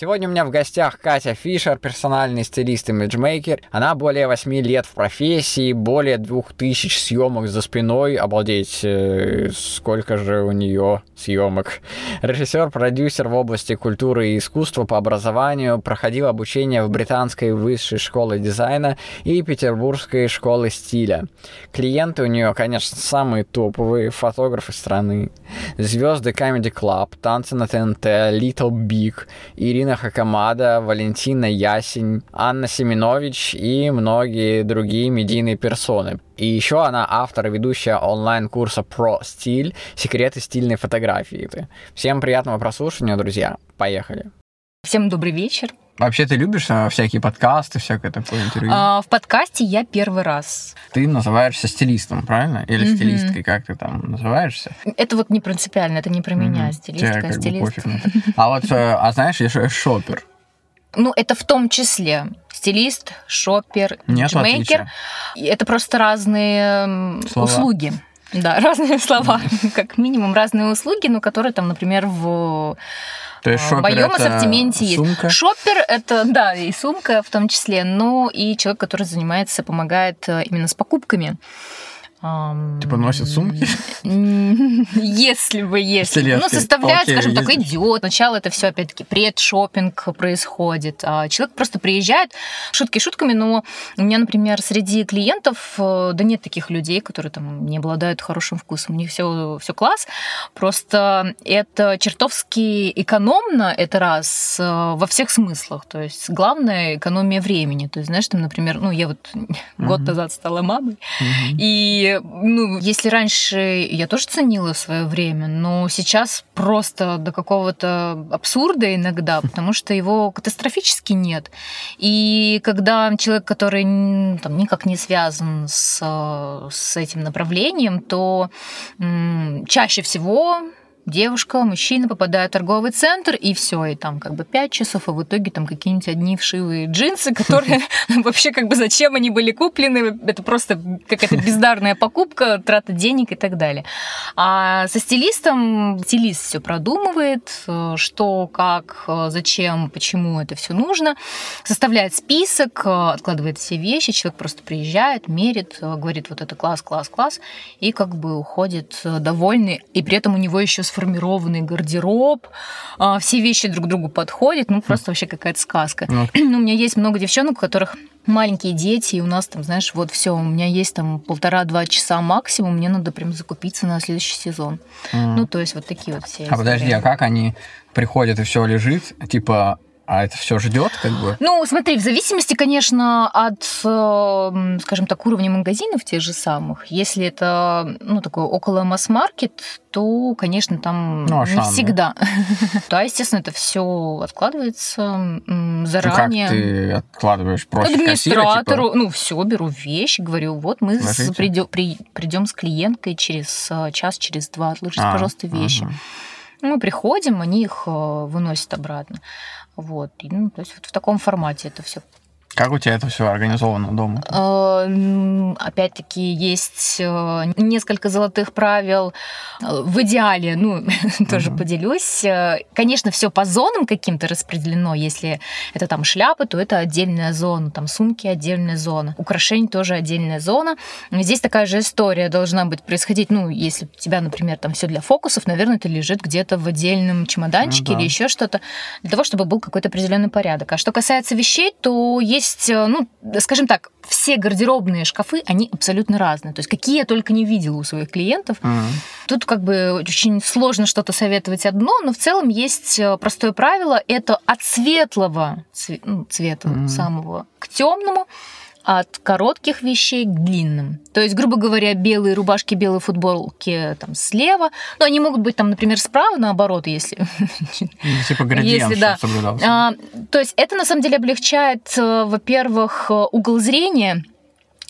Сегодня у меня в гостях Катя Фишер, персональный стилист и имиджмейкер. Она более 8 лет в профессии, более 2000 съемок за спиной. Обалдеть, э, сколько же у нее съемок. Режиссер, продюсер в области культуры и искусства по образованию, проходил обучение в британской высшей школе дизайна и петербургской школы стиля. Клиенты у нее, конечно, самые топовые фотографы страны. Звезды Comedy Club, танцы на ТНТ, Little Big, Ирина Хакамада, Валентина Ясень, Анна Семенович и многие другие медийные персоны. И еще она автор и ведущая онлайн-курса про стиль «Секреты стильной фотографии». Всем приятного прослушивания, друзья. Поехали. Всем добрый вечер. Вообще ты любишь а, всякие подкасты, всякое такое интервью? А, в подкасте я первый раз. Ты называешься стилистом, правильно? Или mm-hmm. стилисткой, как ты там называешься? Это вот не принципиально, это не про mm-hmm. меня, стилистка, Тебя, стилист. А вот, э, а знаешь, я шопер. Ну, это в том числе стилист, шопер, имиджмейкер. Это просто разные слова. услуги. Да, разные слова, как минимум разные услуги, но которые там, например, в то есть шопер в моем ассортименте сумка? есть. Шопер это, да, и сумка в том числе, но и человек, который занимается, помогает э, именно с покупками. Типа носит сумки? Если бы, если. Ну, составляет, скажем так, идет. Сначала это все опять-таки предшопинг происходит. А человек просто приезжает, шутки шутками, но у меня, например, среди клиентов, э, да нет таких людей, которые там не обладают хорошим вкусом. У них все, все класс. Просто это чертовски экономно, это раз, э, во всех смыслах. То есть главное экономия времени. То есть, знаешь, там, например, ну, я вот год назад стала мамой, и ну, если раньше я тоже ценила свое время, но сейчас просто до какого-то абсурда иногда, потому что его катастрофически нет. И когда человек, который там, никак не связан с, с этим направлением, то м, чаще всего девушка, мужчина попадают в торговый центр, и все, и там как бы 5 часов, а в итоге там какие-нибудь одни вшивые джинсы, которые вообще как бы зачем они были куплены, это просто какая-то бездарная покупка, трата денег и так далее. А со стилистом стилист все продумывает, что, как, зачем, почему это все нужно, составляет список, откладывает все вещи, человек просто приезжает, мерит, говорит, вот это класс, класс, класс, и как бы уходит довольный, и при этом у него еще сформированный гардероб, а, все вещи друг другу подходят, ну просто вообще какая-то сказка. Ну, у меня есть много девчонок, у которых маленькие дети, и у нас там, знаешь, вот все, у меня есть там полтора-два часа максимум, мне надо прям закупиться на следующий сезон. Mm. Ну, то есть вот такие вот все. А подожди, а как они приходят и все лежит? Типа, а это все ждет, как бы? Ну, смотри, в зависимости, конечно, от, э, скажем так, уровня магазинов тех же самых. Если это, ну, такой около масс-маркет, то, конечно, там ну, а не всегда. Да, естественно, это все откладывается заранее. Как ты откладываешь? Просто Администратору, типа? ну, все, беру вещи, говорю, вот мы придем с клиенткой через э, час, через два, отложите, а, пожалуйста, вещи. Мы приходим, они их э, выносят обратно. Вот. И, ну, то есть вот в таком формате это все как у тебя это все организовано дома? Э, опять-таки есть э, несколько золотых правил. В идеале, ну, тоже поделюсь. Конечно, все по зонам каким-то распределено. Если это там шляпы, то это отдельная зона. Там сумки отдельная зона. Украшений тоже отдельная зона. Здесь такая же история должна быть происходить. Ну, если у тебя, например, там все для фокусов, наверное, это лежит где-то в отдельном чемоданчике ну, да. или еще что-то, для того, чтобы был какой-то определенный порядок. А что касается вещей, то есть есть, э, ну, скажем так, все гардеробные шкафы, они абсолютно разные. То есть какие я только не видела у своих клиентов. Mm-hmm. Тут как бы очень сложно что-то советовать одно, но в целом есть э, простое правило. Это от светлого цвета, ну, цвета mm-hmm. самого к темному от коротких вещей к длинным. То есть, грубо говоря, белые рубашки, белые футболки там слева, но они могут быть там, например, справа, наоборот, если... Типа градиент, если, да. А, то есть это на самом деле облегчает, э, во-первых, угол зрения,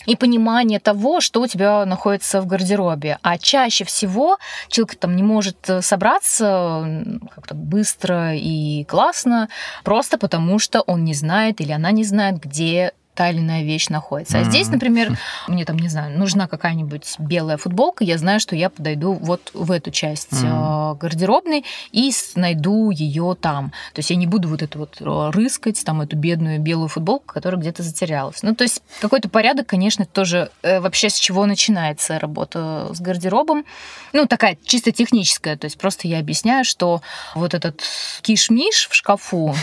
и понимание того, что у тебя находится в гардеробе. А чаще всего человек там не может э, собраться как-то быстро и классно, просто потому что он не знает или она не знает, где та или иная вещь находится. А здесь, например, мне там, не знаю, нужна какая-нибудь белая футболка, я знаю, что я подойду вот в эту часть mm-hmm. гардеробной и найду ее там. То есть я не буду вот это вот э, рыскать, там, эту бедную белую футболку, которая где-то затерялась. Ну, то есть какой-то порядок, конечно, тоже э, вообще с чего начинается работа с гардеробом. Ну, такая чисто техническая. То есть просто я объясняю, что вот этот киш-миш в шкафу,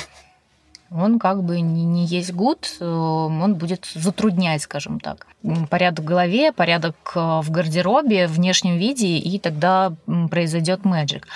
он как бы не, не есть гуд, э, он будет затруднять, скажем так, порядок в голове, порядок э, в гардеробе, в внешнем виде, и тогда произойдет мэджик.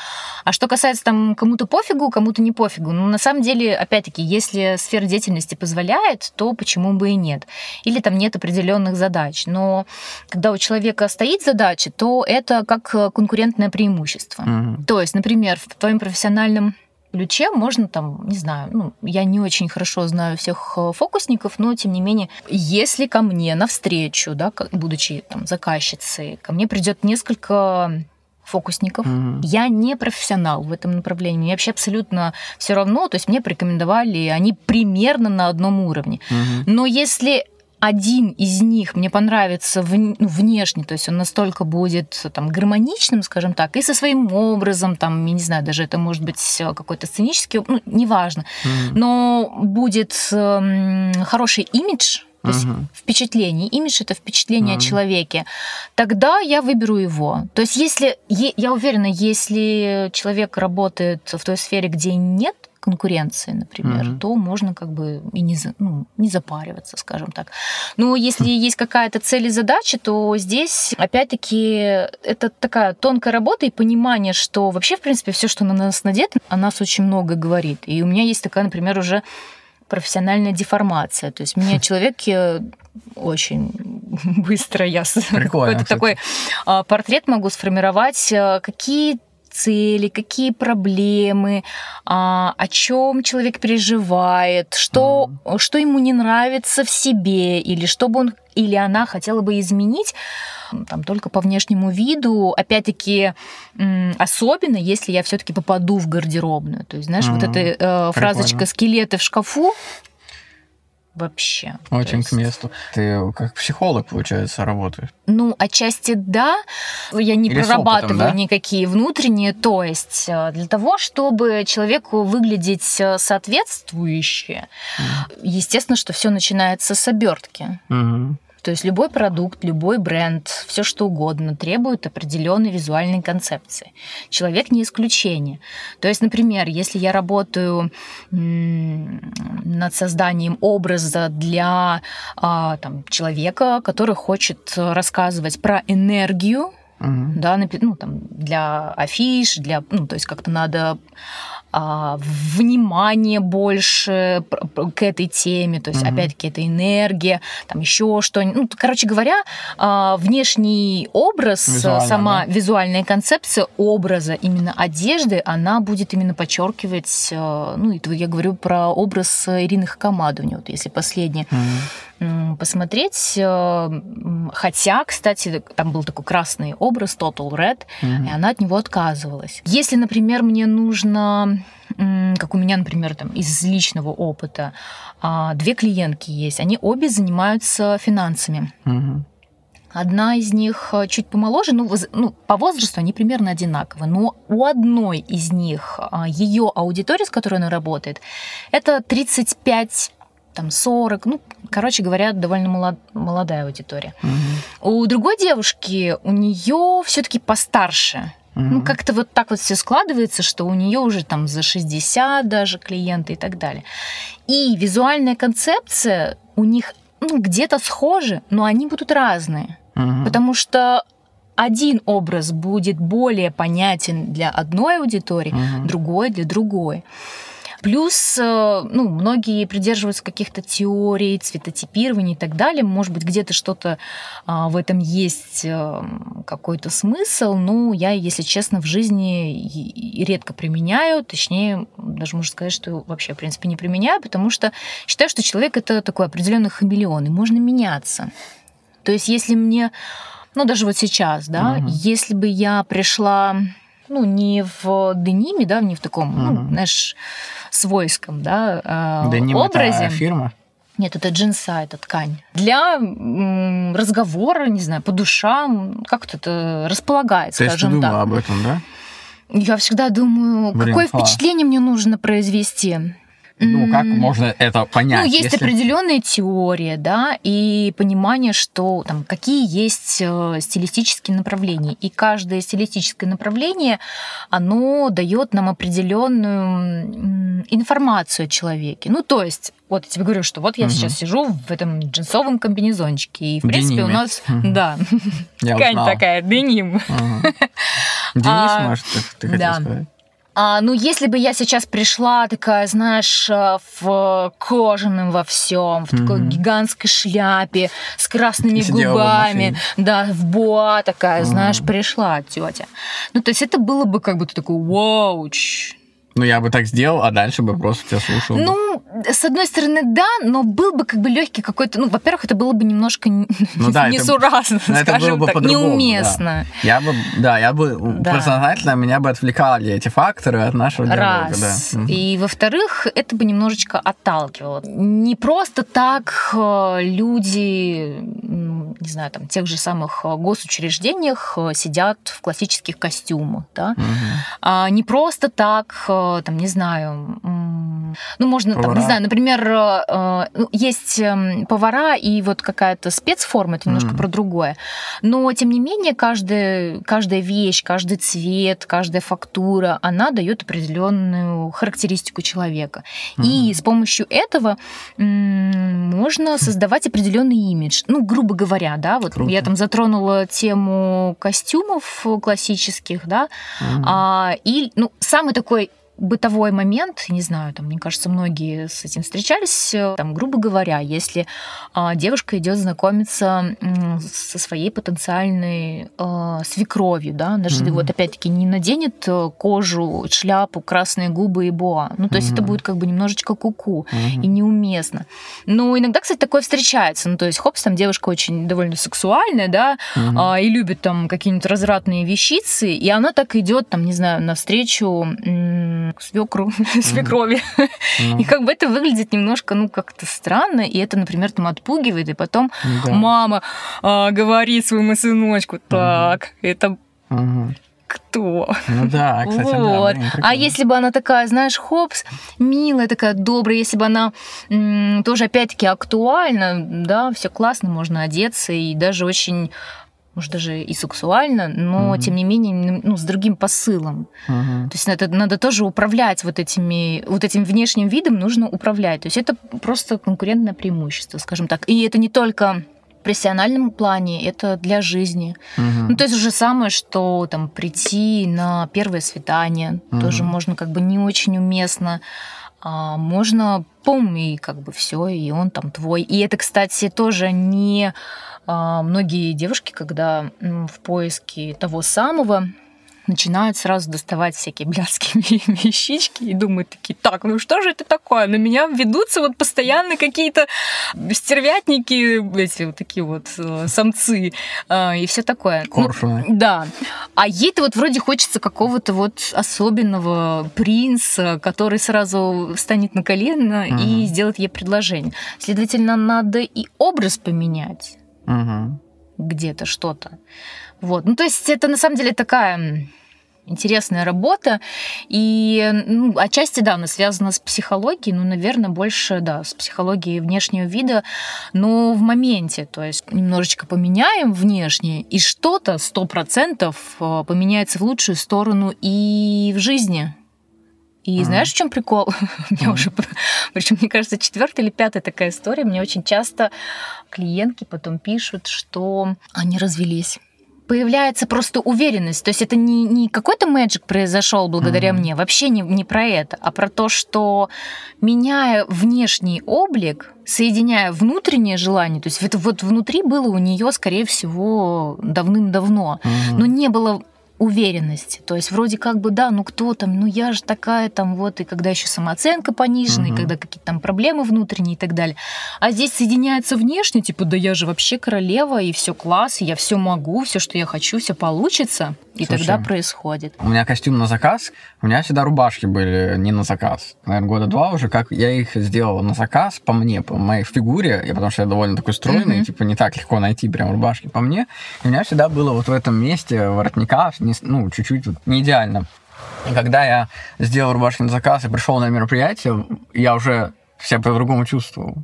А что касается там кому-то пофигу, кому-то не пофигу, ну, на самом деле, опять-таки, если сфера деятельности позволяет, то почему бы и нет? Или там нет определенных задач. Но когда у человека стоит задача, то это как конкурентное преимущество. Mm-hmm. То есть, например, в твоем профессиональном ключе можно там, не знаю, ну, я не очень хорошо знаю всех э, фокусников, но тем не менее, если ко мне навстречу, да, будучи там заказчицей, ко мне придет несколько фокусников. Mm-hmm. Я не профессионал в этом направлении. Мне вообще абсолютно все равно. То есть мне порекомендовали, они примерно на одном уровне. Mm-hmm. Но если один из них мне понравится в, ну, внешне, то есть он настолько будет там гармоничным, скажем так, и со своим образом, там, я не знаю, даже это может быть какой-то сценический, ну, неважно, mm-hmm. но будет э, хороший имидж, то есть uh-huh. впечатление, имидж это впечатление uh-huh. о человеке, тогда я выберу его. То есть если, я уверена, если человек работает в той сфере, где нет конкуренции, например, mm-hmm. то можно как бы и не, ну, не запариваться, скажем так. Но если есть какая-то цель и задача, то здесь, опять-таки, это такая тонкая работа и понимание, что вообще, в принципе, все, что на нас надето, о нас очень много говорит. И у меня есть такая, например, уже профессиональная деформация. То есть мне человек очень быстро я какой-то такой а, портрет могу сформировать, а, какие цели, какие проблемы, а, о чем человек переживает, что, mm. что ему не нравится в себе, или что бы он или она хотела бы изменить там, только по внешнему виду. Опять-таки, особенно, если я все-таки попаду в гардеробную. То есть, знаешь, mm-hmm. вот эта э, фразочка «скелеты в шкафу», вообще. Очень есть... к месту. Ты как психолог, получается, работаешь? Ну, отчасти да. Я не Или прорабатываю опытом, да? никакие внутренние. То есть э, для того, чтобы человеку выглядеть э, соответствующе, mm. естественно, что все начинается с обертки. Mm-hmm. То есть любой продукт, любой бренд, все что угодно требует определенной визуальной концепции. Человек не исключение. То есть, например, если я работаю над созданием образа для а, там, человека, который хочет рассказывать про энергию, Uh-huh. да, ну, там, для афиш, для, ну, то есть как-то надо внимание больше к этой теме, то есть, mm-hmm. опять-таки, это энергия, там еще что-нибудь. Ну, короче говоря, а, внешний образ, Визуально, сама да? визуальная концепция образа именно одежды, она будет именно подчеркивать, а, ну, это я говорю про образ Ирины Хакамадовне, вот если последнее. Mm-hmm посмотреть. Э, хотя, кстати, там был такой красный образ Total Red, mm-hmm. и она от него отказывалась. Если, например, мне нужно, как у меня, например, там из личного опыта, а, две клиентки есть, они обе занимаются финансами. Mm-hmm. Одна из них э, чуть помоложе, ну, ну, по возрасту они примерно одинаковы, но у одной из них а, ее аудитория, с которой она работает, это 35 там 40, ну, короче говоря, довольно молод, молодая аудитория. Угу. У другой девушки, у нее все-таки постарше. Угу. Ну, как-то вот так вот все складывается, что у нее уже там за 60 даже клиенты и так далее. И визуальная концепция у них ну, где-то схожи, но они будут разные. Угу. Потому что один образ будет более понятен для одной аудитории, угу. другой для другой. Плюс, э, ну, многие придерживаются каких-то теорий, цветотипирования и так далее. Может быть, где-то что-то а, в этом есть э, какой-то смысл. Но я, если честно, в жизни редко применяю. Точнее, даже можно сказать, что вообще, в принципе, не применяю, потому что считаю, что человек — это такой определенный хамелеон, и можно меняться. То есть, если мне, ну, даже вот сейчас, да, угу. если бы я пришла, ну, не в дениме, да, не в таком, угу. ну, знаешь, свойском, да, Деним образе. Это фирма? Нет, это джинса, это ткань. Для разговора, не знаю, по душам, как-то это располагает, То скажем есть ты так. об этом, да? Я всегда думаю, Блин, какое фа. впечатление мне нужно произвести. Ну, как можно это понять? Ну, есть если... определенная теория, да, и понимание, что там какие есть э, стилистические направления. И каждое стилистическое направление, оно дает нам определенную информацию о человеке. Ну, то есть, вот я тебе говорю, что вот я угу. сейчас сижу в этом джинсовом комбинезончике, и, в принципе, Дениме. у нас, угу. да, ткань такая, деним. Денис, а, может, ты хотел сказать? А, ну, если бы я сейчас пришла такая, знаешь, э, в кожаном во всем, в mm-hmm. такой гигантской шляпе, с красными губами, в да, в буа такая, mm-hmm. знаешь, пришла тетя. Ну, то есть это было бы как будто такой вауч. Ну, я бы так сделал, а дальше бы просто тебя слушал. Ну, с одной стороны, да, но был бы как бы легкий какой-то. Ну, во-первых, это было бы немножко ну, да, несуразно, это, скажем это было бы так, неуместно. Да. Я бы, да, я бы да. personально меня бы отвлекали эти факторы от нашего диалога. Раз. Да. И во-вторых, это бы немножечко отталкивало. Не просто так э, люди, не знаю, там, тех же самых э, госучреждениях э, сидят в классических костюмах, да. Угу. А не просто так там, не знаю, ну, можно, повара. там, не знаю, например, э, ну, есть эм, повара и вот какая-то спецформа, это немножко mm. про другое. Но, тем не менее, каждая, каждая вещь, каждый цвет, каждая фактура, она дает определенную характеристику человека. Mm. И с помощью этого можно создавать определенный имидж. Ну, грубо говоря, да, вот Круто. я там затронула тему костюмов классических, да, mm. а, и, ну, самый такой бытовой момент, не знаю, там, мне кажется, многие с этим встречались, там, грубо говоря, если а, девушка идет знакомиться со своей потенциальной а, свекровью, да, даже mm-hmm. вот опять-таки не наденет э, кожу, шляпу, красные губы и боа, ну, то есть mm-hmm. это будет как бы немножечко куку mm-hmm. и неуместно. Но иногда, кстати, такое встречается, ну, то есть, хопс, там девушка очень довольно сексуальная, да, mm-hmm. а, и любит там какие-нибудь развратные вещицы, и она так идет, там, не знаю, навстречу к свекру, свекрови. И как бы это выглядит немножко, ну, как-то странно, и это, например, там отпугивает, и потом мама а, говорит своему сыночку, так, это кто. Ну да, кстати, вот. да. а если бы она такая, знаешь, хопс, милая такая, добрая, если бы она м, тоже опять-таки актуальна, да, все классно, можно одеться и даже очень может, даже и сексуально, но, mm-hmm. тем не менее, ну, с другим посылом. Mm-hmm. То есть это надо тоже управлять вот, этими, вот этим внешним видом, нужно управлять. То есть это просто конкурентное преимущество, скажем так. И это не только в профессиональном плане, это для жизни. Mm-hmm. Ну, то есть уже самое, что там прийти на первое свидание, mm-hmm. тоже можно как бы не очень уместно. А можно, помни, как бы все, и он там твой. И это, кстати, тоже не многие девушки, когда в поиске того самого, начинают сразу доставать всякие блядские вещички и думают такие, так, ну что же это такое? На меня ведутся вот постоянно какие-то стервятники, эти вот такие вот э, самцы э, и все такое. Коршуны. Ну, да. А ей-то вот вроде хочется какого-то вот особенного принца, который сразу встанет на колено угу. и сделает ей предложение. Следовательно, надо и образ поменять угу. где-то что-то. Вот. Ну, то есть это на самом деле такая интересная работа. И ну, отчасти, да, она связана с психологией, ну, наверное, больше, да, с психологией внешнего вида, но в моменте, то есть немножечко поменяем внешне, и что-то, сто процентов, э, поменяется в лучшую сторону и в жизни. И mm-hmm. знаешь, в чем прикол? Mm-hmm. уже, причем, мне кажется, четвертая или пятая такая история. Мне очень часто клиентки потом пишут, что они развелись. появляется просто уверенность. То есть это не, не какой-то мэджик произошел благодаря mm-hmm. мне, вообще не, не про это, а про то, что меняя внешний облик, соединяя внутреннее желание, то есть это вот внутри было у нее, скорее всего, давным-давно, mm-hmm. но не было уверенности. То есть вроде как бы, да, ну кто там, ну я же такая там вот, и когда еще самооценка понижена, угу. и когда какие-то там проблемы внутренние и так далее. А здесь соединяется внешне, типа, да я же вообще королева, и все класс, и я все могу, все, что я хочу, все получится. И Слушай, тогда происходит. У меня костюм на заказ, у меня всегда рубашки были не на заказ. Наверное, года два уже, как я их сделал на заказ по мне, по моей фигуре, я потому что я довольно такой стройный, mm-hmm. типа не так легко найти прям рубашки по мне. И у меня всегда было вот в этом месте воротника, ну, чуть-чуть вот, не идеально. И когда я сделал рубашки на заказ и пришел на мероприятие, я уже себя по-другому чувствовал.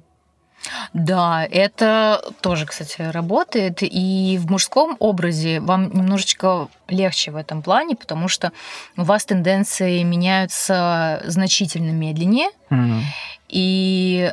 Да, это тоже, кстати, работает. И в мужском образе вам немножечко легче в этом плане, потому что у вас тенденции меняются значительно медленнее. Mm-hmm. И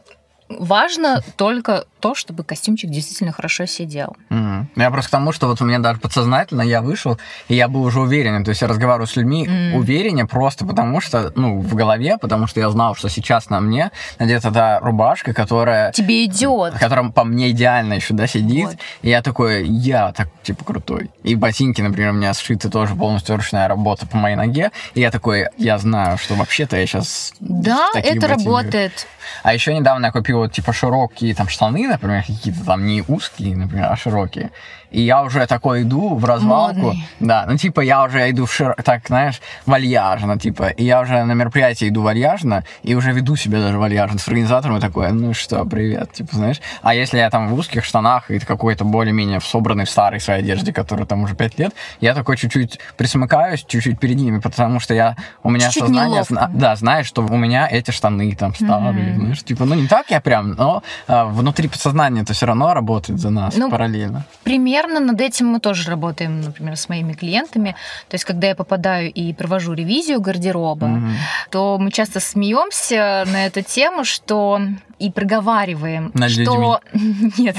важно только то, чтобы костюмчик действительно хорошо сидел. Mm. Я просто к тому, что вот у меня даже подсознательно я вышел, и я был уже уверен. То есть я разговариваю с людьми mm. увереннее просто потому что, ну, в голове, потому что я знал, что сейчас на мне надета та рубашка, которая... Тебе идет. Которая по мне идеально еще, да, сидит. Вот. И я такой, я так, типа, крутой. И ботинки, например, у меня сшиты тоже полностью ручная работа по моей ноге. И я такой, я знаю, что вообще-то я сейчас... Да, это работает. А еще недавно я купил вот, типа, широкие там штаны, например, какие-то там не узкие, например, а широкие. И я уже такой иду в развалку. Модный. Да, ну типа я уже иду в шир... так, знаешь, вальяжно, типа. И я уже на мероприятие иду вальяжно, и уже веду себя даже вальяжно с организатором и такой, ну что, привет, типа, знаешь. А если я там в узких штанах и какой-то более-менее собранный в старой своей одежде, которая там уже пять лет, я такой чуть-чуть присмыкаюсь, чуть-чуть перед ними, потому что я, у меня чуть-чуть сознание, зна... да, знаешь, что у меня эти штаны там старые, mm-hmm. знаешь, типа, ну не так я прям, но а, внутри подсознания это все равно работает за нас ну, параллельно. Пример примерно над этим мы тоже работаем, например, с моими клиентами. То есть, когда я попадаю и провожу ревизию гардероба, угу. то мы часто смеемся на эту тему, что и проговариваем, Над что нет,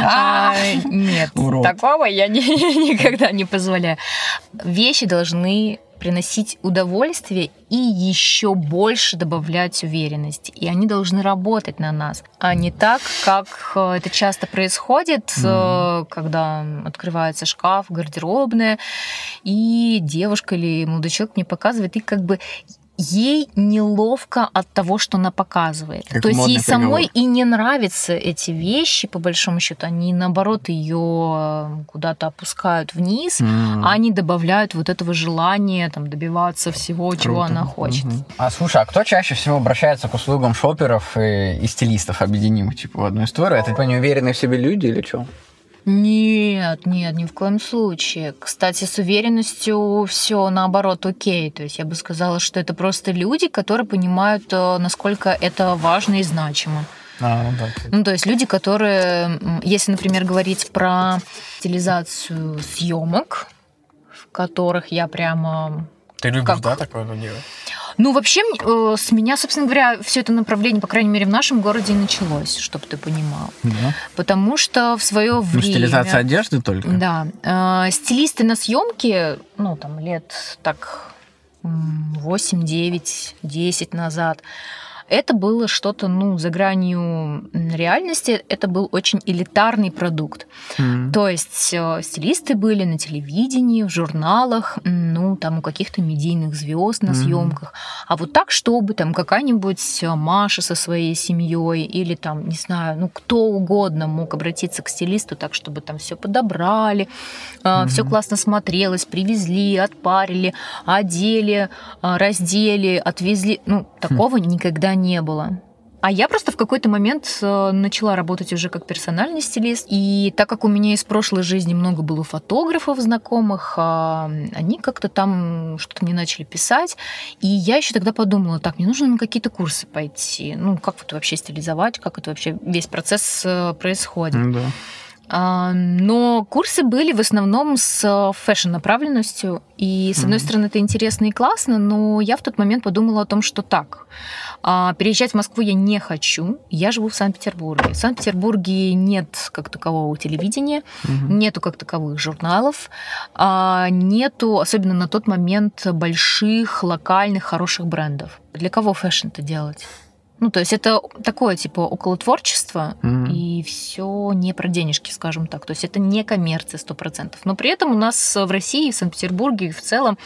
а, нет, такого я никогда не позволяю. Вещи должны приносить удовольствие и еще больше добавлять уверенности. И они должны работать на нас, а не так, как э, это часто происходит, mm. когда открывается шкаф, гардеробная, и девушка или молодой человек мне показывает, и как бы ей неловко от того, что она показывает. Как То есть ей самой и не нравятся эти вещи, по большому счету, они наоборот ее э, куда-то опускают вниз, mm. а они добавляют вот этого желания там добиваться всего, Круто. чего она хочет. Mm-hmm. А слушай, а кто чаще всего обращается к услугам шоперов и, и стилистов, объединим типа в одну историю? Это типа неуверенные в себе люди или что? Нет, нет, ни в коем случае. Кстати, с уверенностью все наоборот окей. То есть я бы сказала, что это просто люди, которые понимают, э, насколько это важно и значимо. А, ну, да. ну, то есть люди, которые, если, например, говорить про стилизацию съемок, в которых я прямо... Ты любишь, как... да, такое делать? Ну, вообще, э, с меня, собственно говоря, все это направление, по крайней мере, в нашем городе и началось, чтобы ты понимал. Да. Потому что в свое ну, время... Стилизация одежды только? Да. Э, стилисты на съемке, ну, там, лет так 8, 9, 10 назад, это было что-то, ну, за гранью реальности, это был очень элитарный продукт. Mm. То есть э, стилисты были на телевидении, в журналах, ну, там у каких-то медийных звезд на mm. съемках. А вот так, чтобы там какая-нибудь э, Маша со своей семьей или там, не знаю, ну, кто угодно мог обратиться к стилисту так, чтобы там все подобрали, mm. все классно смотрелось, привезли, отпарили, одели, раздели, отвезли. Ну, такого mm. никогда не было. А я просто в какой-то момент э, начала работать уже как персональный стилист. И так как у меня из прошлой жизни много было фотографов знакомых, а, они как-то там что-то мне начали писать. И я еще тогда подумала, так, мне нужно на какие-то курсы пойти. Ну, как вот вообще стилизовать, как это вообще весь процесс э, происходит. Да. А, но курсы были в основном с фэшн-направленностью. И, с одной mm-hmm. стороны, это интересно и классно, но я в тот момент подумала о том, что так. А, переезжать в Москву я не хочу. Я живу в Санкт-Петербурге. В Санкт-Петербурге нет как такового телевидения, mm-hmm. нету как таковых журналов, а, нету, особенно на тот момент, больших, локальных, хороших брендов. Для кого fashion это делать? Ну, то есть это такое, типа, около творчества, mm-hmm. и все не про денежки, скажем так. То есть это не коммерция сто процентов. Но при этом у нас в России, в Санкт-Петербурге в целом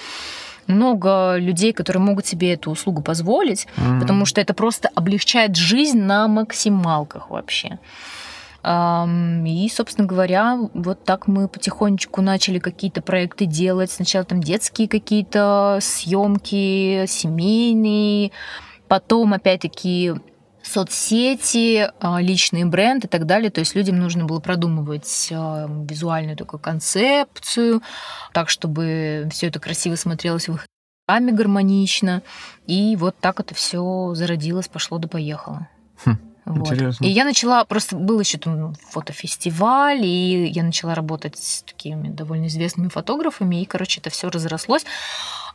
много людей, которые могут себе эту услугу позволить, mm-hmm. потому что это просто облегчает жизнь на максималках вообще. И, собственно говоря, вот так мы потихонечку начали какие-то проекты делать. Сначала там детские какие-то съемки, семейные, Потом, опять-таки, соцсети, а, личный бренд и так далее. То есть людям нужно было продумывать а, визуальную такую концепцию, так, чтобы все это красиво смотрелось в их гармонично. И вот так это все зародилось, пошло да поехало. Хм. Вот. Интересно. И я начала, просто был еще там фотофестиваль, и я начала работать с такими довольно известными фотографами, и, короче, это все разрослось.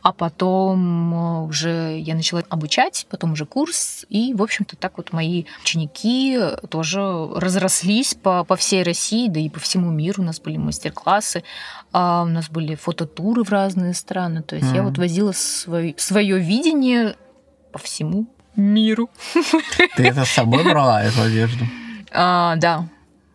А потом э, уже я начала обучать, потом уже курс, и, в общем-то, так вот мои ученики тоже разрослись по, по всей России, да и по всему миру. У нас были мастер-классы, а у нас были фототуры в разные страны. То есть mm-hmm. я вот возила свой, свое видение по всему миру. Ты это с собой брала, эту одежду? А, да,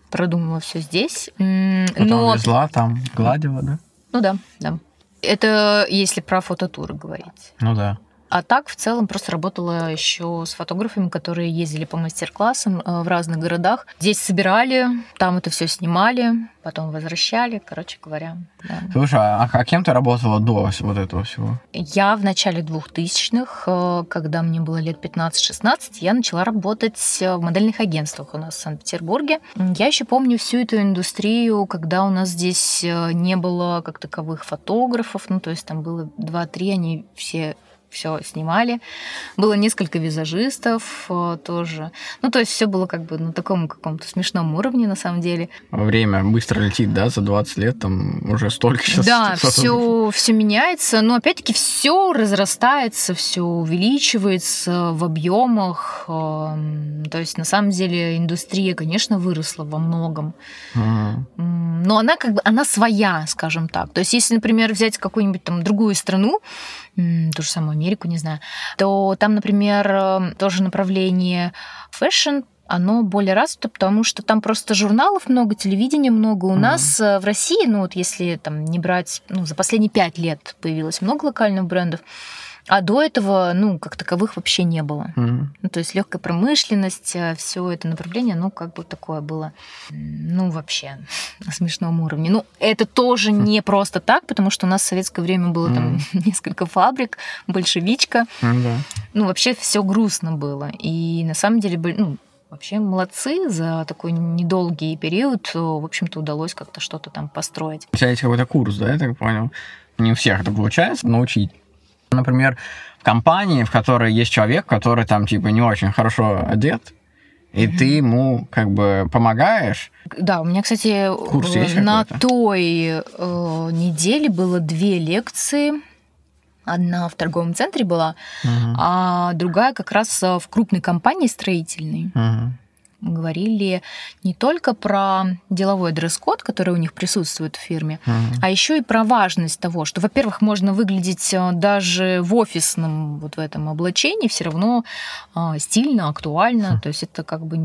продумала все здесь. Потом Но... везла там, гладила, да? Ну да, да. Это если про фототуры говорить. Ну да. А так в целом просто работала еще с фотографами, которые ездили по мастер-классам э, в разных городах. Здесь собирали, там это все снимали, потом возвращали, короче говоря. Да. Слушай, а, а кем ты работала до вот этого всего? Я в начале 2000-х, э, когда мне было лет 15-16, я начала работать в модельных агентствах у нас в Санкт-Петербурге. Я еще помню всю эту индустрию, когда у нас здесь э, не было как таковых фотографов, ну то есть там было 2-3, они все все снимали. Было несколько визажистов э, тоже. Ну, то есть все было как бы на таком каком-то смешном уровне, на самом деле. Время быстро летит, да, за 20 лет там уже столько сейчас. Да, все, все меняется, но опять-таки все разрастается, все увеличивается в объемах. Эм, то есть на самом деле индустрия, конечно, выросла во многом. Ага. Но она как бы, она своя, скажем так. То есть если, например, взять какую-нибудь там другую страну, ту же самую Америку, не знаю, то там, например, эм, тоже направление fashion, оно более развито, потому что там просто журналов много, телевидения много. У mm-hmm. нас э, в России, ну вот если там не брать, ну за последние пять лет появилось много локальных брендов, а до этого, ну, как таковых вообще не было. Mm-hmm. Ну, то есть легкая промышленность, э, все это направление, ну, как бы такое было, ну, вообще на смешном уровне. Ну, это тоже mm-hmm. не просто так, потому что у нас в советское время было mm-hmm. там несколько фабрик, большевичка. Mm-hmm. Ну, вообще все грустно было. И на самом деле, ну, Вообще молодцы за такой недолгий период. В общем-то, удалось как-то что-то там построить. У тебя есть какой-то курс, да, я так понял? Не у всех это получается научить Например, в компании, в которой есть человек, который там типа не очень хорошо одет, и mm-hmm. ты ему как бы помогаешь. Да, у меня, кстати, Курс есть на той э, неделе было две лекции. Одна в торговом центре была, uh-huh. а другая как раз в крупной компании строительной. Говорили не только про деловой дресс-код, который у них присутствует в фирме, uh-huh. а еще и про важность того, что, во-первых, можно выглядеть э, даже в офисном вот в этом облачении все равно а, стильно, актуально, uh-huh. то есть это как бы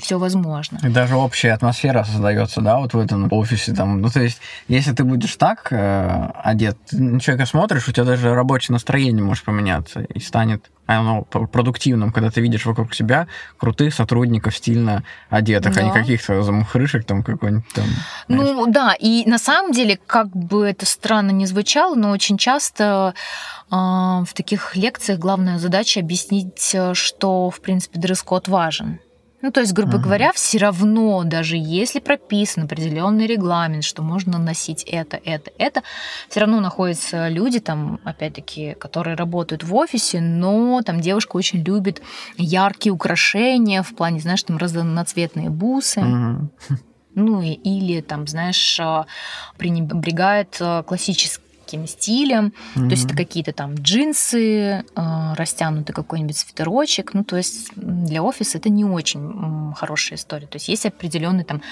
все возможно. И даже общая атмосфера создается, да, вот в этом офисе там. Ну то есть, если ты будешь так э, одет, на человека смотришь, у тебя даже рабочее настроение может поменяться и станет оно продуктивным, когда ты видишь вокруг себя крутых сотрудников, стильно одетых, да. а не каких-то замухрышек там какой-нибудь там. Знаешь. Ну да, и на самом деле, как бы это странно не звучало, но очень часто э, в таких лекциях главная задача объяснить, э, что, в принципе, дресс-код важен. Ну, то есть, грубо uh-huh. говоря, все равно, даже если прописан определенный регламент, что можно носить это, это, это, все равно находятся люди, там, опять-таки, которые работают в офисе, но там девушка очень любит яркие украшения в плане, знаешь, там разноцветные бусы. Uh-huh. Ну или там, знаешь, а, пренебрегает а, классическим стилем, mm-hmm. то есть это какие-то там джинсы, растянутый какой-нибудь свитерочек, ну то есть для офиса это не очень хорошая история. То есть есть определенный там,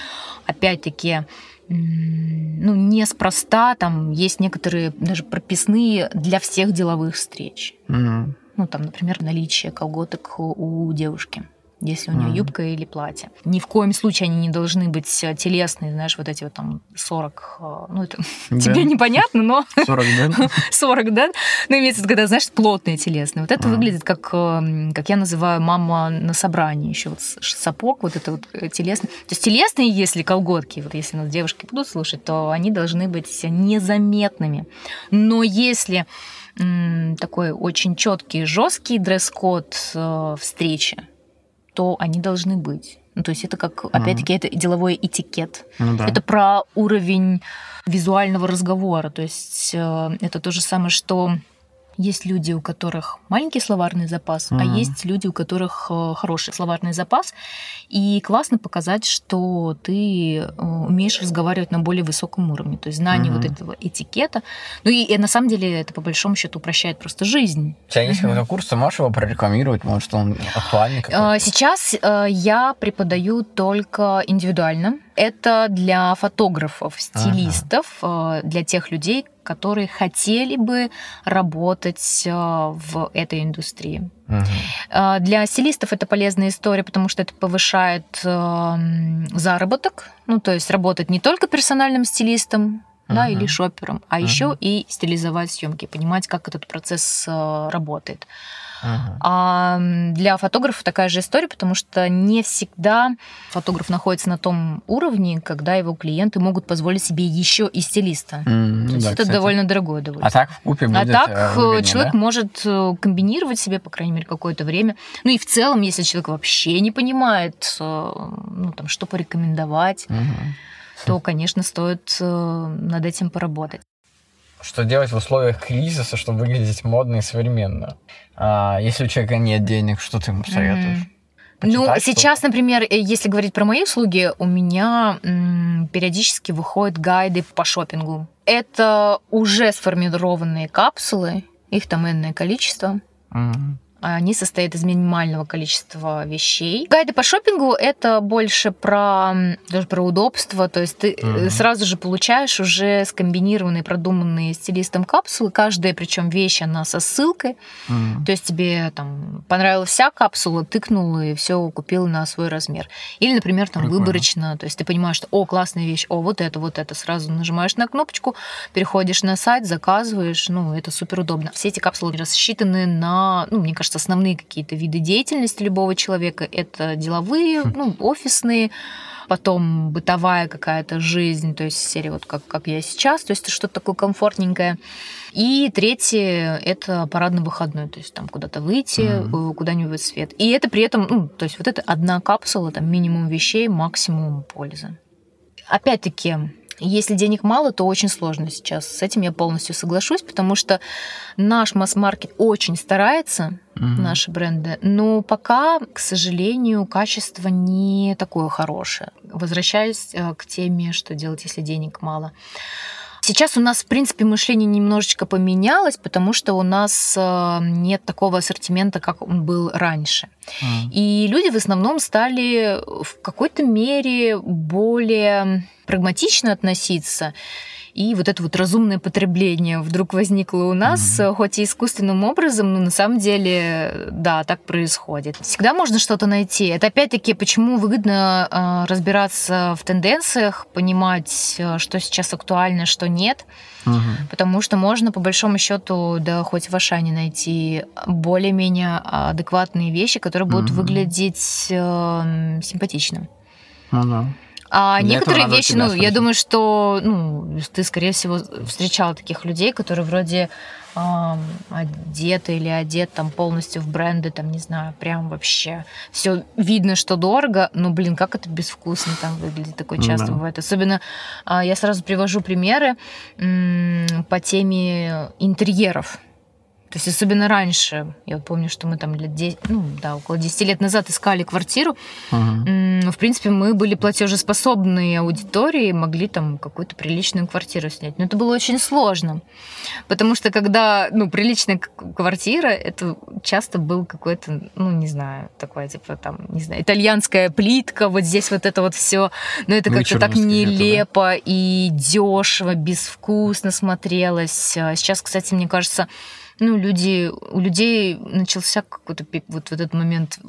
опять-таки, ну, неспроста, там есть некоторые даже прописные для всех деловых встреч. Mm-hmm. Ну, там, например, наличие колготок у девушки если у нее mm-hmm. юбка или платье. Ни в коем случае они не должны быть телесные, знаешь, вот эти вот там 40, э, ну это да. тебе непонятно, но... 40, да? 40, да? Ну, имеется в виду, когда, знаешь, плотные телесные. Вот это mm-hmm. выглядит как, эм, как я называю, мама на собрании еще вот сапог, вот это вот э, телесный. То есть телесные, если колготки, вот если нас девушки будут слушать, то они должны быть незаметными. Но если такой очень четкий, жесткий дресс-код э, встречи, то они должны быть. Ну, то есть это как, опять-таки, это деловой этикет. Ну, да. Это про уровень визуального разговора. То есть э, это то же самое, что есть люди, у которых маленький словарный запас, mm-hmm. а есть люди, у которых э, хороший словарный запас. И классно показать, что ты э, умеешь разговаривать на более высоком уровне. То есть знание mm-hmm. вот этого этикета. Ну и, и на самом деле это по большому счету упрощает просто жизнь. У тебя есть mm-hmm. какой-то курс, ты можешь его прорекламировать? Может, он актуальный? Какой-то? Сейчас я преподаю только индивидуально. Это для фотографов, стилистов, ага. для тех людей, которые хотели бы работать э, в этой индустрии. Uh-huh. Для стилистов это полезная история, потому что это повышает заработок, ну то есть работать не только персональным стилистом, uh-huh. да, или шопером, а uh-huh. еще и стилизовать съемки, понимать, как этот процесс э, работает. Ага. А для фотографа такая же история, потому что не всегда фотограф находится на том уровне, когда его клиенты могут позволить себе еще и стилиста. Mm, То есть да, это кстати. довольно дорогое удовольствие. А так в купе будет А так э, выгоднее, человек да? может э, комбинировать себе, по крайней мере, какое-то время. Ну и в целом, если человек вообще не понимает, э, ну, там, что порекомендовать, угу. то, конечно, стоит над этим поработать что делать в условиях кризиса, чтобы выглядеть модно и современно. А если у человека нет денег, что ты ему советуешь? Mm-hmm. ну, сейчас, например, э, если говорить про мои услуги, у меня м, периодически выходят гайды по шопингу. Это уже сформированные капсулы, их там энное количество. Mm-hmm. Они состоят из минимального количества вещей. Гайды по шопингу это больше про даже про удобство, то есть ты mm-hmm. сразу же получаешь уже скомбинированные, продуманные стилистом капсулы. Каждая, причем вещь, она со ссылкой. Mm-hmm. То есть тебе там понравилась вся капсула, тыкнул и все купил на свой размер. Или, например, там Прикольно. выборочно, то есть ты понимаешь, что о, классная вещь, о, вот это, вот это. Сразу нажимаешь на кнопочку, переходишь на сайт, заказываешь, ну, это супер удобно. Все эти капсулы рассчитаны на, ну, мне кажется, кажется, основные какие-то виды деятельности любого человека — это деловые, хм. ну, офисные, потом бытовая какая-то жизнь, то есть серия вот как, как я сейчас, то есть это что-то такое комфортненькое. И третье — это парадно-выходной, то есть там куда-то выйти, mm-hmm. куда-нибудь в свет. И это при этом, ну, то есть вот это одна капсула, там минимум вещей, максимум пользы. Опять-таки, если денег мало, то очень сложно сейчас. С этим я полностью соглашусь, потому что наш масс-маркет очень старается, угу. наши бренды, но пока, к сожалению, качество не такое хорошее. Возвращаясь э, к теме, что делать, если денег мало. Сейчас у нас, в принципе, мышление немножечко поменялось, потому что у нас э, нет такого ассортимента, как он был раньше. Mm. И люди в основном стали в какой-то мере более прагматично относиться и вот это вот разумное потребление вдруг возникло у нас, mm-hmm. хоть и искусственным образом, но на самом деле, да, так происходит. Всегда можно что-то найти. Это опять-таки, почему выгодно э, разбираться в тенденциях, понимать, э, что сейчас актуально, что нет. Угу. Потому что можно, по большому счету, да, хоть в Ашане найти более-менее адекватные вещи, которые будут угу. выглядеть э, симпатичным. Ну да. А Для некоторые вещи, ну, спросить. я думаю, что ну, ты, скорее всего, встречал таких людей, которые вроде э, одеты или одет там полностью в бренды, там, не знаю, прям вообще все видно, что дорого, но, блин, как это безвкусно там выглядит, такое часто да. бывает. Особенно э, я сразу привожу примеры э, по теме интерьеров То есть особенно раньше, я помню, что мы там лет 10, ну да, около 10 лет назад искали квартиру. Uh-huh. В принципе, мы были платежеспособные аудитории, могли там какую-то приличную квартиру снять. Но это было очень сложно, потому что когда, ну, приличная квартира, это часто был какой-то, ну, не знаю, такое, типа там, не знаю, итальянская плитка, вот здесь вот это вот все, но это как-то так нелепо это, да? и дешево, безвкусно смотрелось. А сейчас, кстати, мне кажется, ну, люди, у людей начался какой-то вот в этот момент,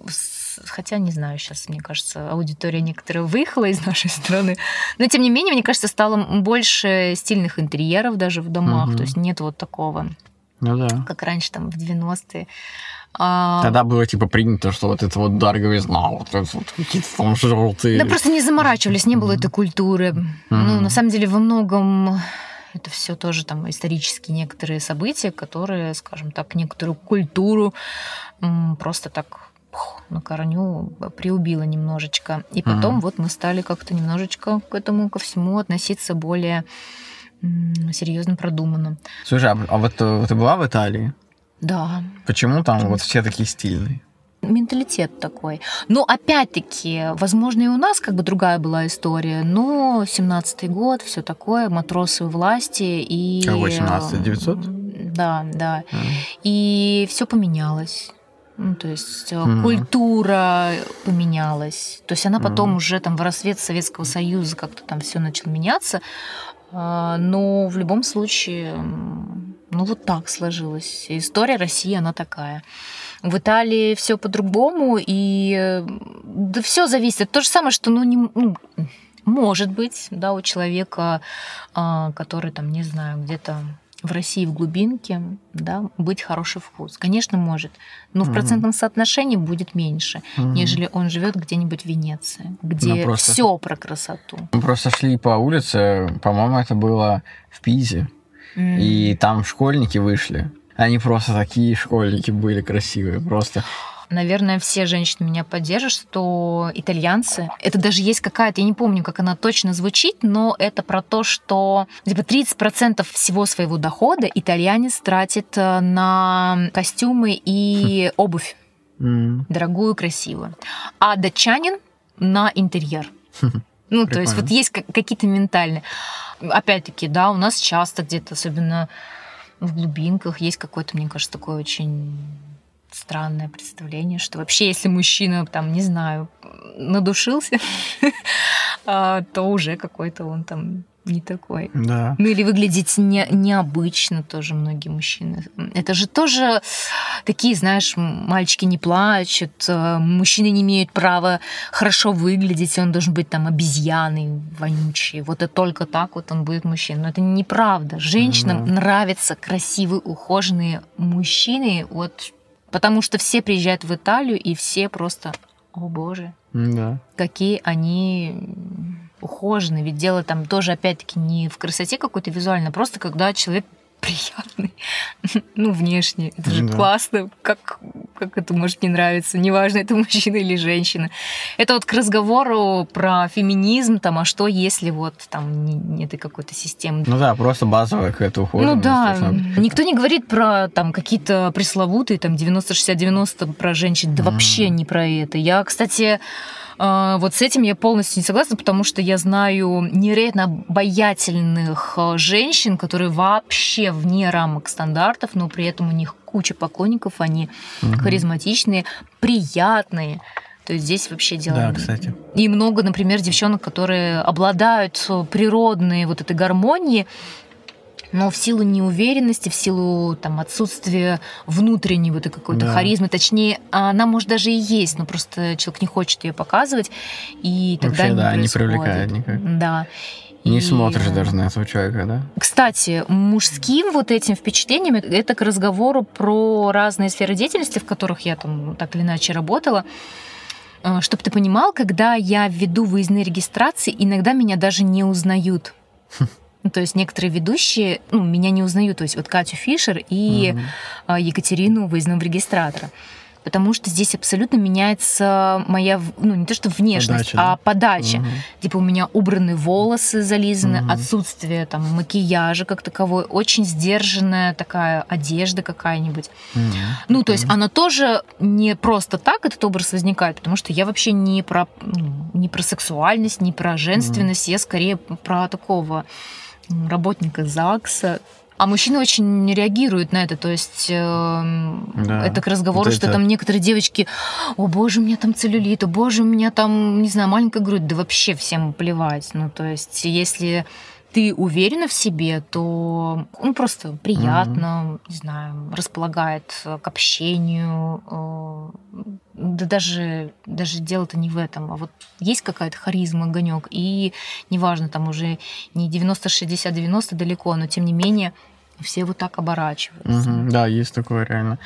хотя не знаю, сейчас, мне кажется, аудитория некоторая выехала из нашей страны, но тем не менее, мне кажется, стало больше стильных интерьеров даже в домах, угу. то есть нет вот такого, ну, да. как раньше там в 90-е. А... Тогда было типа принято, что вот это вот дарговизна, вот, вот какие-то там желтые. Да просто не заморачивались, не было этой культуры. Mm-hmm. Ну, на самом деле, во многом это все тоже там исторические некоторые события, которые, скажем так, некоторую культуру просто так на корню приубило немножечко. И потом mm вот мы стали как-то немножечко к этому ко всему относиться более серьезно продуманно. Слушай, а, а вот ты была в Италии? Да. Почему там вот все такие стильные? Менталитет такой. Но опять-таки, возможно, и у нас как бы другая была история, но 17-й год, все такое, матросы власти и... Какой 17 900? Да, да. Mm. И все поменялось. Ну, то есть mm. культура поменялась. То есть она потом mm. уже там в рассвет Советского Союза как-то там все начало меняться. А, но в любом случае, ну вот так сложилось. История России, она такая. В Италии все по-другому, и да все зависит. То же самое, что, ну, не, ну, может быть, да, у человека, а, который там, не знаю, где-то в России в глубинке, да, быть хороший вкус. Конечно, может, но в процентном соотношении будет меньше, угу. нежели он живет где-нибудь в Венеции, где ну, просто... все про красоту. Мы просто шли по улице, по-моему, это было в Пизе, mm. и там школьники вышли. Они просто такие школьники были красивые, просто наверное, все женщины меня поддержат, что итальянцы, это даже есть какая-то, я не помню, как она точно звучит, но это про то, что типа 30% всего своего дохода итальянец тратит э, на костюмы и обувь. Дорогую, красивую. А датчанин на интерьер. Ну, то есть вот есть какие-то ментальные. Опять-таки, да, у нас часто где-то, особенно в глубинках, есть какой-то, мне кажется, такой очень странное представление, что вообще, если мужчина, там, не знаю, надушился, а, то уже какой-то он там не такой. Да. Ну или выглядеть не, необычно тоже многие мужчины. Это же тоже такие, знаешь, мальчики не плачут, э, мужчины не имеют права хорошо выглядеть, он должен быть там обезьяной, вонючий. Вот это только так вот он будет мужчиной. Но это неправда. Женщинам да. нравятся красивые, ухоженные мужчины. Вот Потому что все приезжают в Италию, и все просто, о боже, да. какие они ухоженные. Ведь дело там тоже, опять-таки, не в красоте какой-то визуально, просто когда человек приятный, ну, внешне. Это же да. классно. Как, как это может не нравиться? Неважно, это мужчина или женщина. Это вот к разговору про феминизм, там, а что если вот там нет какой-то системы. Ну да, просто базовая какая-то ухоженность. Ну да, никто не говорит про там какие-то пресловутые там 90-60-90 про женщин. Да mm. вообще не про это. Я, кстати, а, вот с этим я полностью не согласна, потому что я знаю невероятно обаятельных а, женщин, которые вообще вне рамок стандартов, но при этом у них куча поклонников, они угу. харизматичные, приятные. То есть здесь вообще дело... Да, кстати. И много, например, девчонок, которые обладают природной вот этой гармонией, но в силу неуверенности, в силу там, отсутствия внутренней вот какой-то да. харизмы, точнее, она может даже и есть, но просто человек не хочет ее показывать, и тогда Вообще, не да, происходит. не привлекает никак. Да. Не и... смотришь даже на этого человека, да? Кстати, мужским вот этим впечатлением это к разговору про разные сферы деятельности, в которых я там так или иначе работала. Э, Чтобы ты понимал, когда я веду выездные регистрации, иногда меня даже не узнают. Ну, то есть некоторые ведущие ну, меня не узнают. То есть вот Катю Фишер и угу. Екатерину выездного регистратора. потому что здесь абсолютно меняется моя, ну не то что внешность, подача, а да? подача. Угу. Типа у меня убраны волосы зализаны, угу. отсутствие там макияжа как таковой, очень сдержанная такая одежда какая-нибудь. Угу. Ну то есть она тоже не просто так этот образ возникает, потому что я вообще не про ну, не про сексуальность, не про женственность, угу. я скорее про такого работника ЗАГСа, а мужчины очень реагируют на это. То есть э, да. это к разговору, вот что это... там некоторые девочки, о боже, у меня там целлюлит, о боже, у меня там, не знаю, маленькая грудь. Да вообще всем плевать. Ну, то есть если ты уверена в себе, то ну, просто приятно, угу. не знаю, располагает к общению. Э, да даже, даже дело-то не в этом, а вот есть какая-то харизма, огонек, и неважно, там уже не 90-60-90 далеко, но тем не менее все вот так оборачиваются. Угу, да, есть такое реально.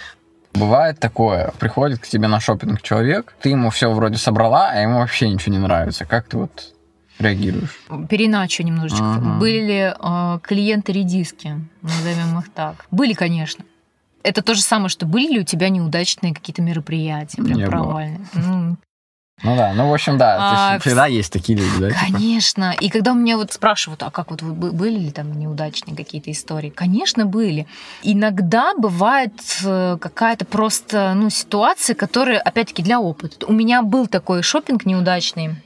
Бывает такое, приходит к тебе на шопинг человек, ты ему все вроде собрала, а ему вообще ничего не нравится. Как ты вот реагируешь? Переначу немножечко. Ага. Были э, клиенты редиски, назовем их так. Были, конечно. Это то же самое, что были ли у тебя неудачные какие-то мероприятия, прям не провальные. Ну, ну да, ну в общем, да, а, всегда есть такие люди, да? Типа? Конечно. Типа? И когда у меня вот спрашивают, а как вот вы были ли там неудачные какие-то истории? Конечно, были. Иногда бывает э, какая-то просто ну, ситуация, которая, опять-таки, для опыта. У меня был такой шопинг неудачный.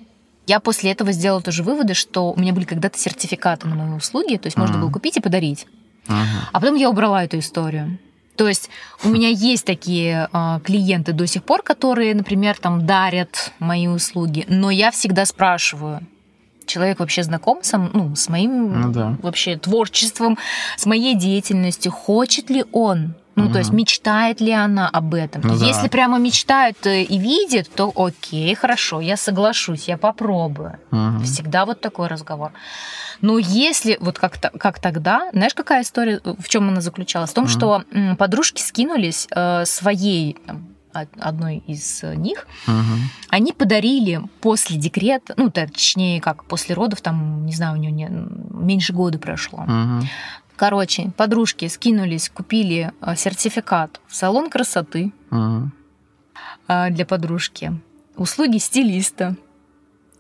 Я после этого сделала тоже выводы, что у меня были когда-то сертификаты на мои услуги, то есть можно было купить и подарить. А потом я убрала эту историю. То есть у меня есть такие э, клиенты до сих пор, которые, например, там дарят мои услуги, но я всегда спрашиваю, человек вообще знаком со, ну, с моим ну, да. вообще творчеством, с моей деятельностью, хочет ли он ну, угу. то есть мечтает ли она об этом? Ну, Если да. прямо мечтает э, и видит, то окей, хорошо, я соглашусь, я попробую. Угу. Всегда вот такой разговор. Но если вот как, как тогда, знаешь, какая история, в чем она заключалась? В том, mm что подружки скинулись э, своей там, одной из них, угу. они подарили после декрета, ну, точнее, как после родов, там, не знаю, у нее не, меньше года прошло. Угу. Короче, подружки скинулись, купили э, сертификат в салон красоты угу. для подружки, услуги стилиста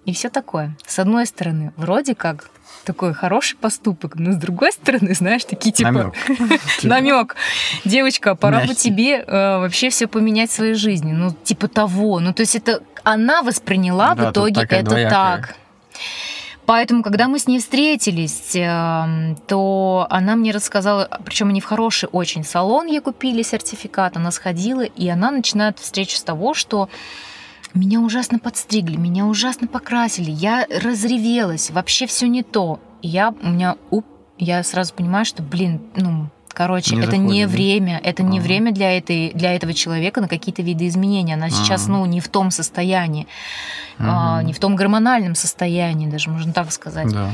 и все такое. С одной стороны, вроде как такой хороший поступок, но с другой стороны, знаешь, такие типа намек. Девочка, пора бы тебе э, вообще все поменять в своей жизни. Ну, типа того. Ну, то есть это она восприняла в итоге это так. Поэтому, когда мы с ней встретились, э, то она мне рассказала, причем они в хороший очень салон ей купили сертификат, она сходила, и она начинает встречу с того, что меня ужасно подстригли, меня ужасно покрасили, я разревелась, вообще все не то. Я, у меня, уп, я сразу понимаю, что, блин, ну, короче, не это заходит, не да? время, это ага. не время для, этой, для этого человека на какие-то виды изменений. Она ага. сейчас, ну, не в том состоянии, ага. а, не в том гормональном состоянии, даже можно так сказать. Да.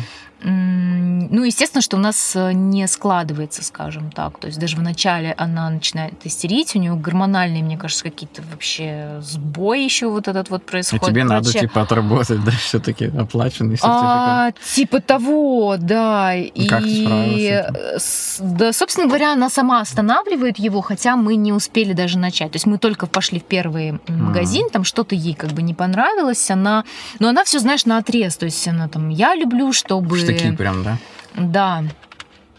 Ну, естественно, что у нас э, не складывается, скажем так. То есть даже в начале она начинает истерить, у нее гормональные, мне кажется, какие-то вообще сбои еще вот этот вот происходит. И тебе Короче, надо, типа, отработать, да, все таки оплаченный сертификат. А, типа того, да. И, как ты с Да, собственно говоря, она сама останавливает его, хотя мы не успели даже начать. То есть мы только пошли в первый магазин, mm. там что-то ей как бы не понравилось, она... Но она все, знаешь, на отрез. То есть она там, я люблю, чтобы... Что такие прям, да? Да.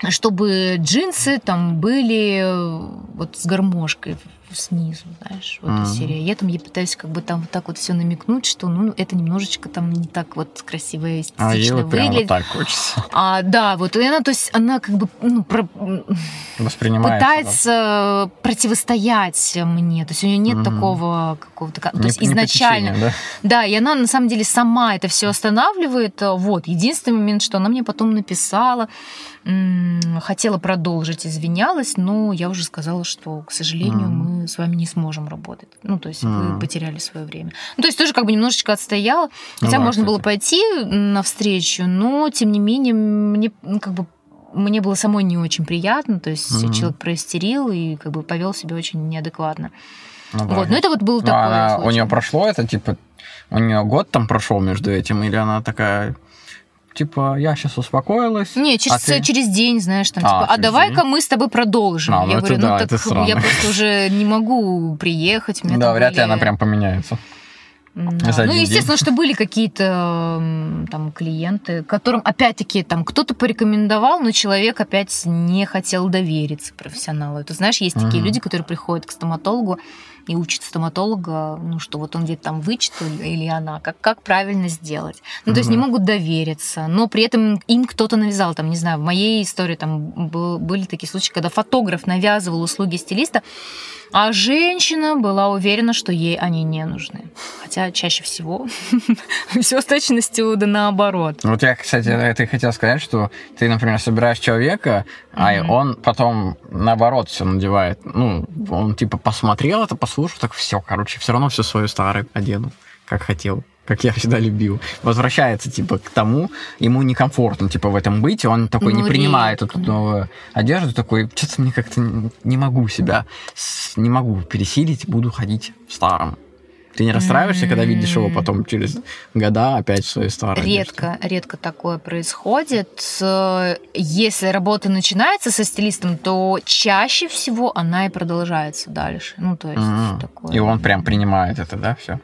Чтобы джинсы там были э, вот с гармошкой снизу, знаешь, вот mm-hmm. серия. Я там ей пытаюсь как бы там вот так вот все намекнуть, что ну это немножечко там не так вот красиво и эстетично а ей вот выглядит. Прям вот так хочется. А, да, вот и она, то есть она как бы ну, про... пытается да? противостоять мне, то есть у нее нет mm-hmm. такого какого-то, то не, есть изначально, да? да, и она на самом деле сама это все останавливает. Вот единственный момент, что она мне потом написала, хотела продолжить, извинялась, но я уже сказала, что, к сожалению, mm. мы с вами не сможем работать. Ну, то есть mm. вы потеряли свое время. Ну, то есть тоже как бы немножечко отстояла. Ну Хотя ну, можно кстати. было пойти навстречу, но тем не менее мне ну, как бы мне было самой не очень приятно, то есть mm-hmm. человек проистерил и как бы повел себя очень неадекватно. Ну, да. Вот, но это вот был ну, такой. Она, у нее прошло это типа у нее год там прошел между этим, или она такая типа, я сейчас успокоилась. Не, через, а ты... через день, знаешь, там, а, типа, а давай-ка мы с тобой продолжим. А, я ну говорю, да, ну так я просто уже не могу приехать. Да, вряд ли она прям поменяется. Да. Ну, естественно, день. что были какие-то там клиенты, которым опять-таки там кто-то порекомендовал, но человек опять не хотел довериться профессионалу. Это знаешь, есть mm-hmm. такие люди, которые приходят к стоматологу и учат стоматолога, ну, что вот он где-то там вычитал или она, как, как правильно сделать. Ну, то есть не могут довериться, но при этом им кто-то навязал, там, не знаю, в моей истории там были такие случаи, когда фотограф навязывал услуги стилиста, а женщина была уверена, что ей они не нужны. Хотя чаще всего все с точностью да наоборот. Вот я, кстати, это и хотел сказать, что ты, например, собираешь человека, а он потом наоборот все надевает. Ну, он типа посмотрел это, послушал, так все, короче, все равно все свое старое одену, как хотел как я всегда любил, возвращается, типа, к тому, ему некомфортно, типа, в этом быть, он такой ну, не принимает эту новую одежду, такой, что-то мне как-то не могу себя, не могу пересилить, буду ходить в старом. Ты не расстраиваешься, mm-hmm. когда видишь его потом через года опять в своей старой Редко, одежде? редко такое происходит. Если работа начинается со стилистом, то чаще всего она и продолжается дальше. Ну, то есть mm-hmm. такое... И он прям принимает это, да, все?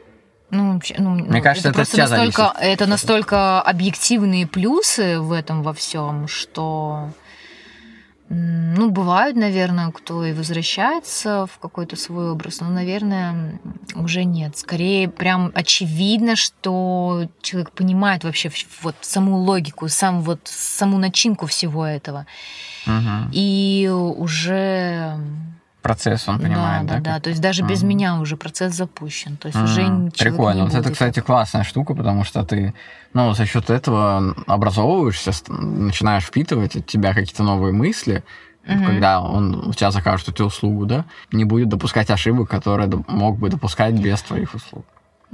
Ну, вообще, ну, Мне ну, кажется, это, это настолько, зависит. это настолько объективные плюсы в этом во всем, что ну, бывают, наверное, кто и возвращается в какой-то свой образ, но, наверное, уже нет. Скорее, прям очевидно, что человек понимает вообще вот саму логику, сам вот саму начинку всего этого. Угу. И уже процесс, он понимает, да? Да, да, то есть даже без меня уже процесс запущен, то есть mm уже ничего Прикольно. Не вот будет. это, кстати, классная штука, потому что ты, ну, за счет этого образовываешься, начинаешь впитывать от тебя какие-то новые мысли, угу. когда он у тебя закажет эту услугу, да, не будет допускать ошибок, которые мог бы допускать без твоих услуг.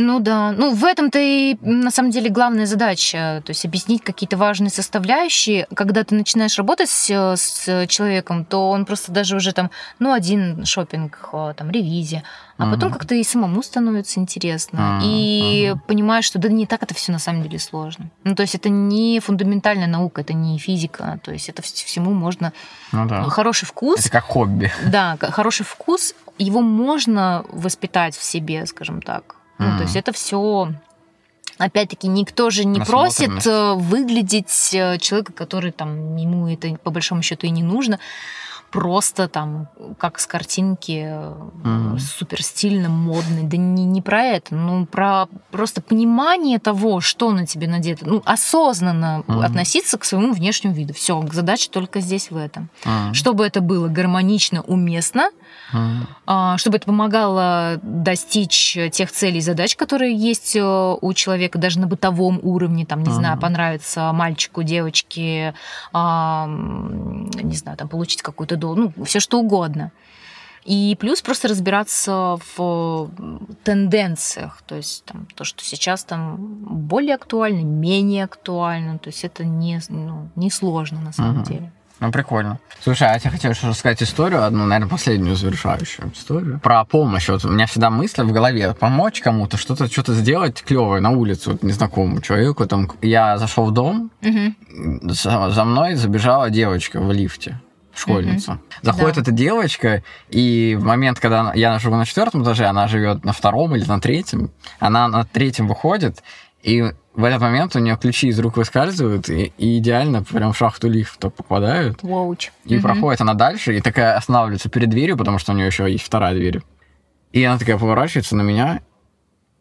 Ну да, ну в этом-то и на самом деле главная задача, то есть объяснить какие-то важные составляющие. Когда ты начинаешь работать с, с человеком, то он просто даже уже там, ну один шопинг, э, там ревизия, а uh-huh. потом как-то и самому становится интересно. Uh-huh. И uh-huh. понимаешь, что да не так это все на самом деле сложно. Ну то есть это не фундаментальная наука, это не физика, то есть это всему можно... Ну да. Хороший вкус... Это как хобби. Да, хороший вкус, его можно воспитать в себе, скажем так. Ну, то есть это все Опять-таки, никто же не просит э, выглядеть э, человека, который там ему это по большому счету и не нужно просто там, как с картинки, mm-hmm. супер стильно, модный. Да не, не про это, ну про просто понимание того, что на тебе надето. Ну, осознанно mm-hmm. относиться к своему внешнему виду. Все, задача только здесь в этом. Mm-hmm. Чтобы это было гармонично, уместно, mm-hmm. чтобы это помогало достичь тех целей и задач, которые есть э, у человека даже на бытовом уровне, там, не mm-hmm. знаю, понравится мальчику, девочке, не знаю, там, получить какую-то ну, все что угодно. И плюс просто разбираться в тенденциях, то есть там, то, что сейчас там более актуально, менее актуально, то есть это не, ну, не сложно на самом угу. деле. Ну, прикольно. Слушай, а я тебе хотел еще рассказать историю, одну, наверное, последнюю завершающую историю. Про помощь. Вот у меня всегда мысль в голове помочь кому-то, что-то что сделать клевое на улице, вот, незнакомому человеку. Там, я зашел в дом, угу. за, за мной забежала девочка в лифте школьница. Mm-hmm. Заходит да. эта девочка, и в момент, когда я живу на четвертом этаже, она живет на втором или на третьем, она на третьем выходит, и в этот момент у нее ключи из рук выскальзывают, и, и идеально прям в шахту лифта попадают. Воуч. И mm-hmm. проходит она дальше, и такая останавливается перед дверью, потому что у нее еще есть вторая дверь. И она такая поворачивается на меня,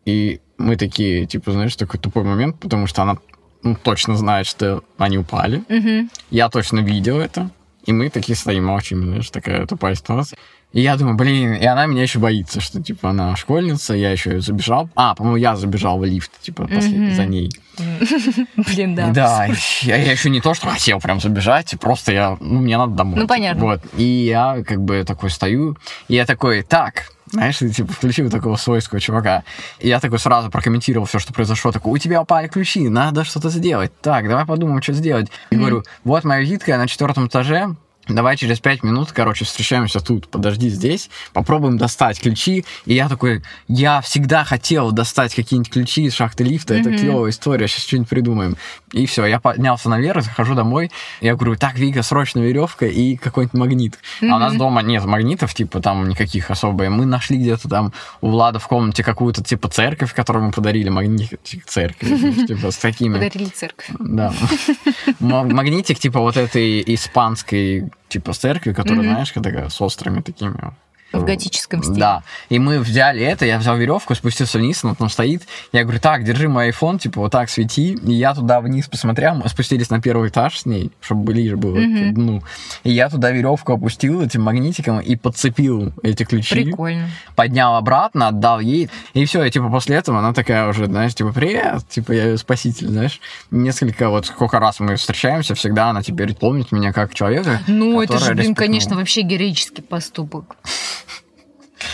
и мы такие, типа, знаешь, такой тупой момент, потому что она ну, точно знает, что они упали. Mm-hmm. Я точно видел это. И мы такие стоим, молчим, знаешь, такая тупая ситуация. И я думаю, блин, и она меня еще боится, что, типа, она школьница, я еще забежал. А, по-моему, я забежал в лифт, типа, послед... mm-hmm. за ней. Блин, да. Да, я, я еще не то, что хотел прям забежать, просто я, ну, мне надо домой. Ну, понятно. Вот, и я, как бы, такой стою, и я такой, так, знаешь, ты, типа, включил такого свойского чувака. И я такой сразу прокомментировал все, что произошло. Такой, у тебя упали ключи, надо что-то сделать. Так, давай подумаем, что сделать. И mm-hmm. говорю, вот моя визитка на четвертом этаже, давай через пять минут, короче, встречаемся тут, подожди здесь, попробуем достать ключи. И я такой, я всегда хотел достать какие-нибудь ключи из шахты лифта, mm-hmm. это клевая история, сейчас что-нибудь придумаем. И все, я поднялся наверх, захожу домой, я говорю, так, Вика, срочно веревка и какой-нибудь магнит. Mm-hmm. А у нас дома нет магнитов, типа, там никаких особо. Мы нашли где-то там у Влада в комнате какую-то, типа, церковь, которую мы подарили, магнитик церковь, типа, с такими. Подарили церковь. Да. Магнитик, типа, вот этой испанской типа церкви, которая, mm-hmm. знаешь, такая с острыми такими в готическом стиле. Да. И мы взяли это, я взял веревку, спустился вниз, она там стоит. Я говорю, так, держи мой iPhone, типа, вот так свети. И я туда вниз посмотрел, мы спустились на первый этаж с ней, чтобы ближе было mm-hmm. к дну. И я туда веревку опустил этим магнитиком и подцепил эти ключи. Прикольно. Поднял обратно, отдал ей. И все, и типа после этого она такая уже, знаешь, типа, привет, типа, я ее спаситель, знаешь. Несколько, вот сколько раз мы встречаемся, всегда она теперь помнит меня как человека. Ну, это же, блин, конечно, вообще героический поступок.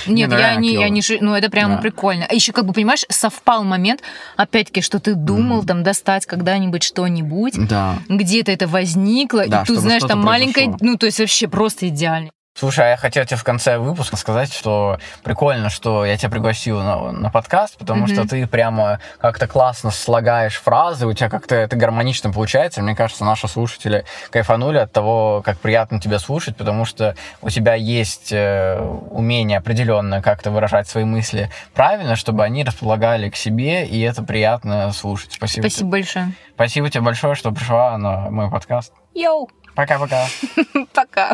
Нет, не, ну, я, не, я не... Ну, это прям да. прикольно. А еще, как бы, понимаешь, совпал момент, опять-таки, что ты думал mm. там достать когда-нибудь что-нибудь. Да. Где-то это возникло, да, и тут, знаешь, там маленькая... Ну, то есть вообще просто идеально. Слушай, а я хотел тебе в конце выпуска сказать, что прикольно, что я тебя пригласил на, на подкаст, потому mm-hmm. что ты прямо как-то классно слагаешь фразы, у тебя как-то это гармонично получается. Мне кажется, наши слушатели кайфанули от того, как приятно тебя слушать, потому что у тебя есть э, умение определенное как-то выражать свои мысли правильно, чтобы они располагали к себе, и это приятно слушать. Спасибо. Спасибо тебе. большое. Спасибо тебе большое, что пришла на мой подкаст. Йоу. Пока-пока. Пока.